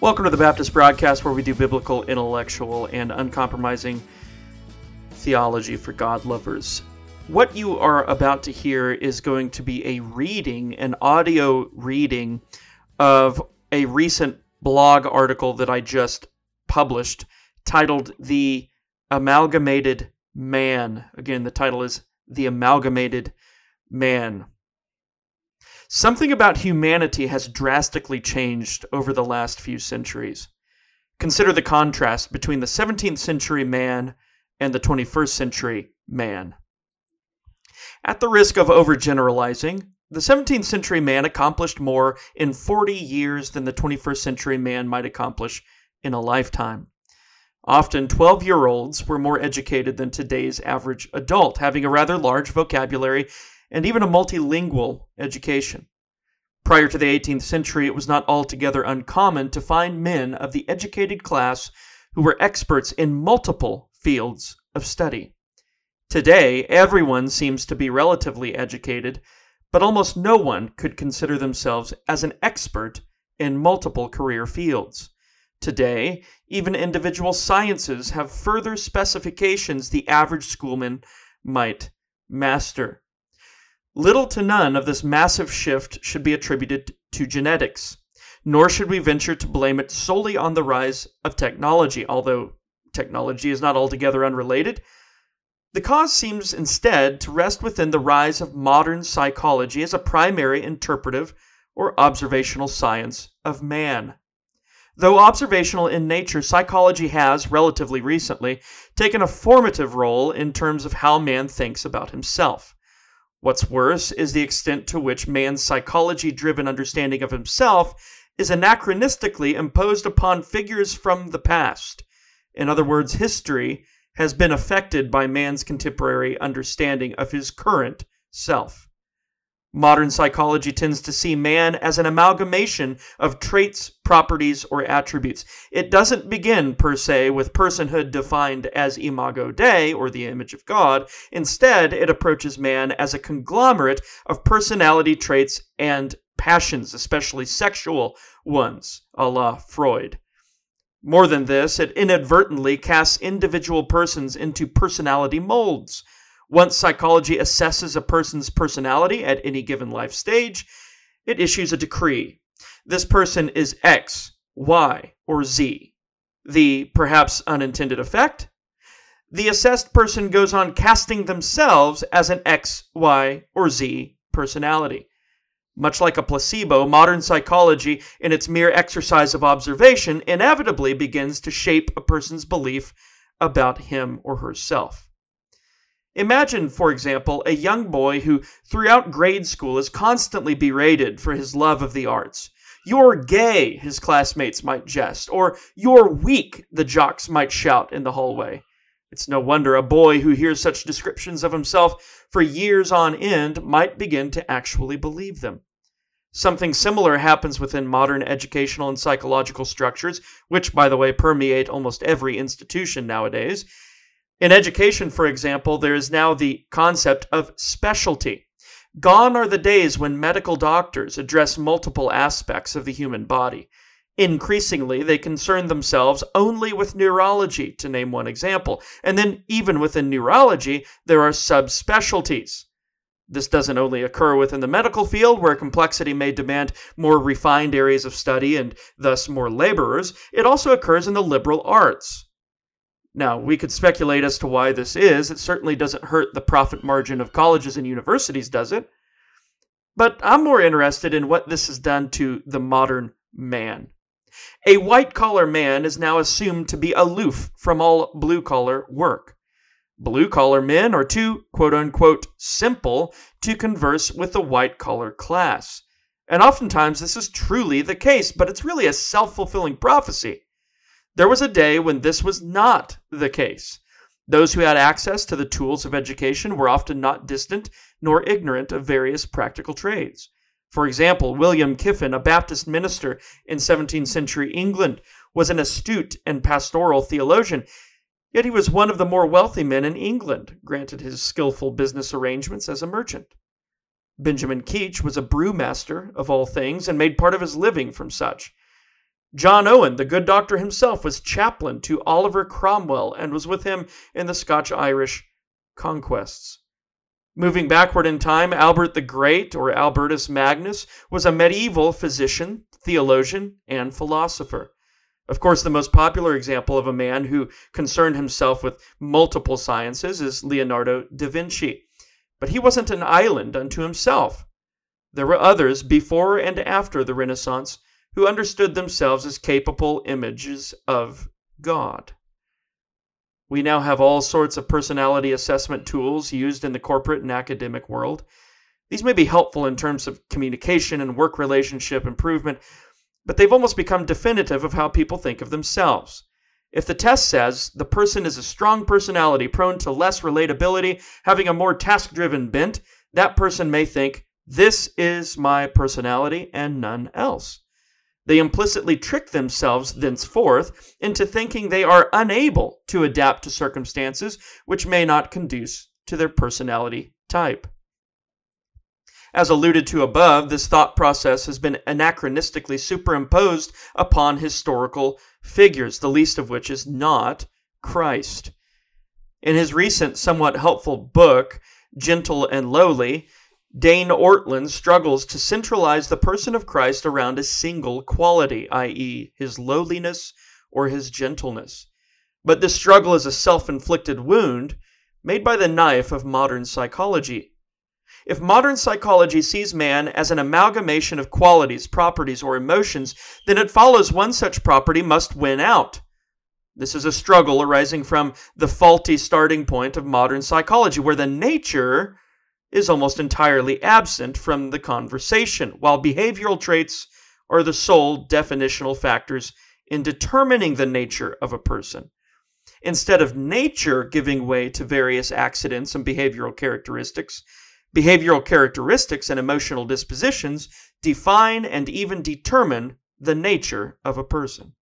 Welcome to the Baptist Broadcast, where we do biblical, intellectual, and uncompromising theology for God lovers. What you are about to hear is going to be a reading, an audio reading of a recent blog article that I just published titled The Amalgamated Man. Again, the title is The Amalgamated Man. Something about humanity has drastically changed over the last few centuries. Consider the contrast between the 17th century man and the 21st century man. At the risk of overgeneralizing, the 17th century man accomplished more in 40 years than the 21st century man might accomplish in a lifetime. Often, 12 year olds were more educated than today's average adult, having a rather large vocabulary and even a multilingual education. Prior to the 18th century, it was not altogether uncommon to find men of the educated class who were experts in multiple fields of study. Today, everyone seems to be relatively educated, but almost no one could consider themselves as an expert in multiple career fields. Today, even individual sciences have further specifications the average schoolman might master. Little to none of this massive shift should be attributed to genetics, nor should we venture to blame it solely on the rise of technology, although technology is not altogether unrelated. The cause seems instead to rest within the rise of modern psychology as a primary interpretive or observational science of man. Though observational in nature, psychology has, relatively recently, taken a formative role in terms of how man thinks about himself. What's worse is the extent to which man's psychology driven understanding of himself is anachronistically imposed upon figures from the past. In other words, history has been affected by man's contemporary understanding of his current self. Modern psychology tends to see man as an amalgamation of traits, properties, or attributes. It doesn't begin, per se, with personhood defined as imago Dei, or the image of God. Instead, it approaches man as a conglomerate of personality traits and passions, especially sexual ones, a la Freud. More than this, it inadvertently casts individual persons into personality molds once psychology assesses a person's personality at any given life stage, it issues a decree. This person is X, Y, or Z. The perhaps unintended effect? The assessed person goes on casting themselves as an X, Y, or Z personality. Much like a placebo, modern psychology, in its mere exercise of observation, inevitably begins to shape a person's belief about him or herself. Imagine, for example, a young boy who, throughout grade school, is constantly berated for his love of the arts. You're gay, his classmates might jest, or you're weak, the jocks might shout in the hallway. It's no wonder a boy who hears such descriptions of himself for years on end might begin to actually believe them. Something similar happens within modern educational and psychological structures, which, by the way, permeate almost every institution nowadays. In education, for example, there is now the concept of specialty. Gone are the days when medical doctors address multiple aspects of the human body. Increasingly, they concern themselves only with neurology, to name one example. And then, even within neurology, there are subspecialties. This doesn't only occur within the medical field, where complexity may demand more refined areas of study and thus more laborers, it also occurs in the liberal arts. Now, we could speculate as to why this is. It certainly doesn't hurt the profit margin of colleges and universities, does it? But I'm more interested in what this has done to the modern man. A white collar man is now assumed to be aloof from all blue collar work. Blue collar men are too, quote unquote, simple to converse with the white collar class. And oftentimes this is truly the case, but it's really a self fulfilling prophecy. There was a day when this was not the case. Those who had access to the tools of education were often not distant nor ignorant of various practical trades. For example, William Kiffin, a Baptist minister in 17th century England, was an astute and pastoral theologian, yet he was one of the more wealthy men in England, granted his skillful business arrangements as a merchant. Benjamin Keach was a brewmaster, of all things, and made part of his living from such. John Owen, the good doctor himself, was chaplain to Oliver Cromwell and was with him in the Scotch Irish conquests. Moving backward in time, Albert the Great, or Albertus Magnus, was a medieval physician, theologian, and philosopher. Of course, the most popular example of a man who concerned himself with multiple sciences is Leonardo da Vinci. But he wasn't an island unto himself. There were others before and after the Renaissance who understood themselves as capable images of God. We now have all sorts of personality assessment tools used in the corporate and academic world. These may be helpful in terms of communication and work relationship improvement, but they've almost become definitive of how people think of themselves. If the test says the person is a strong personality prone to less relatability, having a more task driven bent, that person may think, This is my personality and none else. They implicitly trick themselves thenceforth into thinking they are unable to adapt to circumstances which may not conduce to their personality type. As alluded to above, this thought process has been anachronistically superimposed upon historical figures, the least of which is not Christ. In his recent, somewhat helpful book, Gentle and Lowly, Dane Ortlund struggles to centralize the person of Christ around a single quality, i.e., his lowliness or his gentleness. But this struggle is a self inflicted wound made by the knife of modern psychology. If modern psychology sees man as an amalgamation of qualities, properties, or emotions, then it follows one such property must win out. This is a struggle arising from the faulty starting point of modern psychology, where the nature is almost entirely absent from the conversation, while behavioral traits are the sole definitional factors in determining the nature of a person. Instead of nature giving way to various accidents and behavioral characteristics, behavioral characteristics and emotional dispositions define and even determine the nature of a person.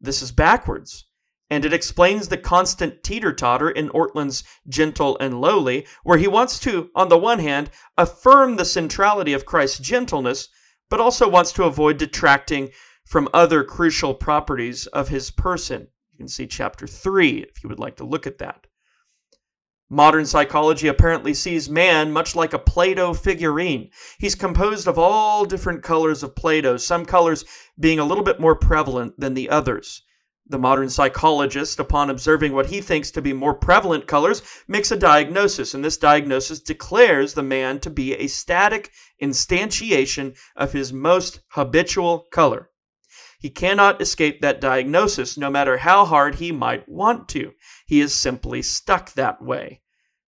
This is backwards and it explains the constant teeter totter in Ortlund's Gentle and Lowly, where he wants to, on the one hand, affirm the centrality of Christ's gentleness, but also wants to avoid detracting from other crucial properties of his person. You can see chapter 3 if you would like to look at that. Modern psychology apparently sees man much like a Play Doh figurine. He's composed of all different colors of Play Doh, some colors being a little bit more prevalent than the others. The modern psychologist, upon observing what he thinks to be more prevalent colors, makes a diagnosis, and this diagnosis declares the man to be a static instantiation of his most habitual color. He cannot escape that diagnosis, no matter how hard he might want to. He is simply stuck that way.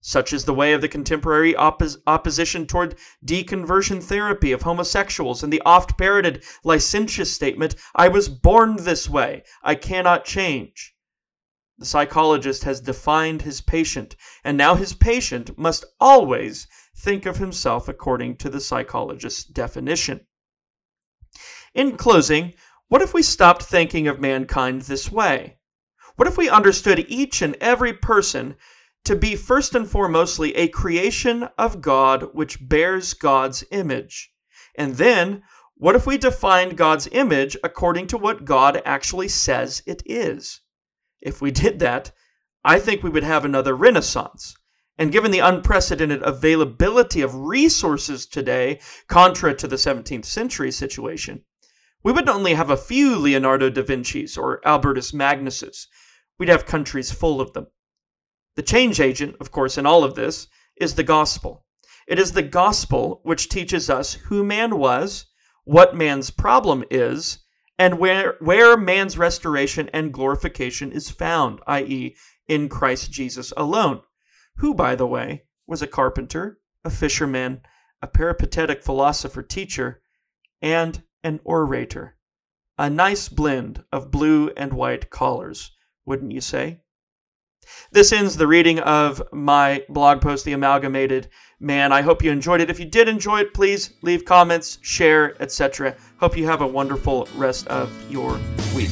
Such is the way of the contemporary oppos- opposition toward deconversion therapy of homosexuals and the oft parroted licentious statement, I was born this way, I cannot change. The psychologist has defined his patient, and now his patient must always think of himself according to the psychologist's definition. In closing, what if we stopped thinking of mankind this way? What if we understood each and every person to be first and foremostly a creation of God which bears God's image. And then, what if we defined God's image according to what God actually says it is? If we did that, I think we would have another renaissance. And given the unprecedented availability of resources today, contra to the 17th century situation, we would not only have a few Leonardo da Vinci's or Albertus Magnuses, we'd have countries full of them. The change agent, of course, in all of this is the gospel. It is the gospel which teaches us who man was, what man's problem is, and where, where man's restoration and glorification is found, i.e., in Christ Jesus alone, who, by the way, was a carpenter, a fisherman, a peripatetic philosopher teacher, and an orator. A nice blend of blue and white collars, wouldn't you say? This ends the reading of my blog post, The Amalgamated Man. I hope you enjoyed it. If you did enjoy it, please leave comments, share, etc. Hope you have a wonderful rest of your week.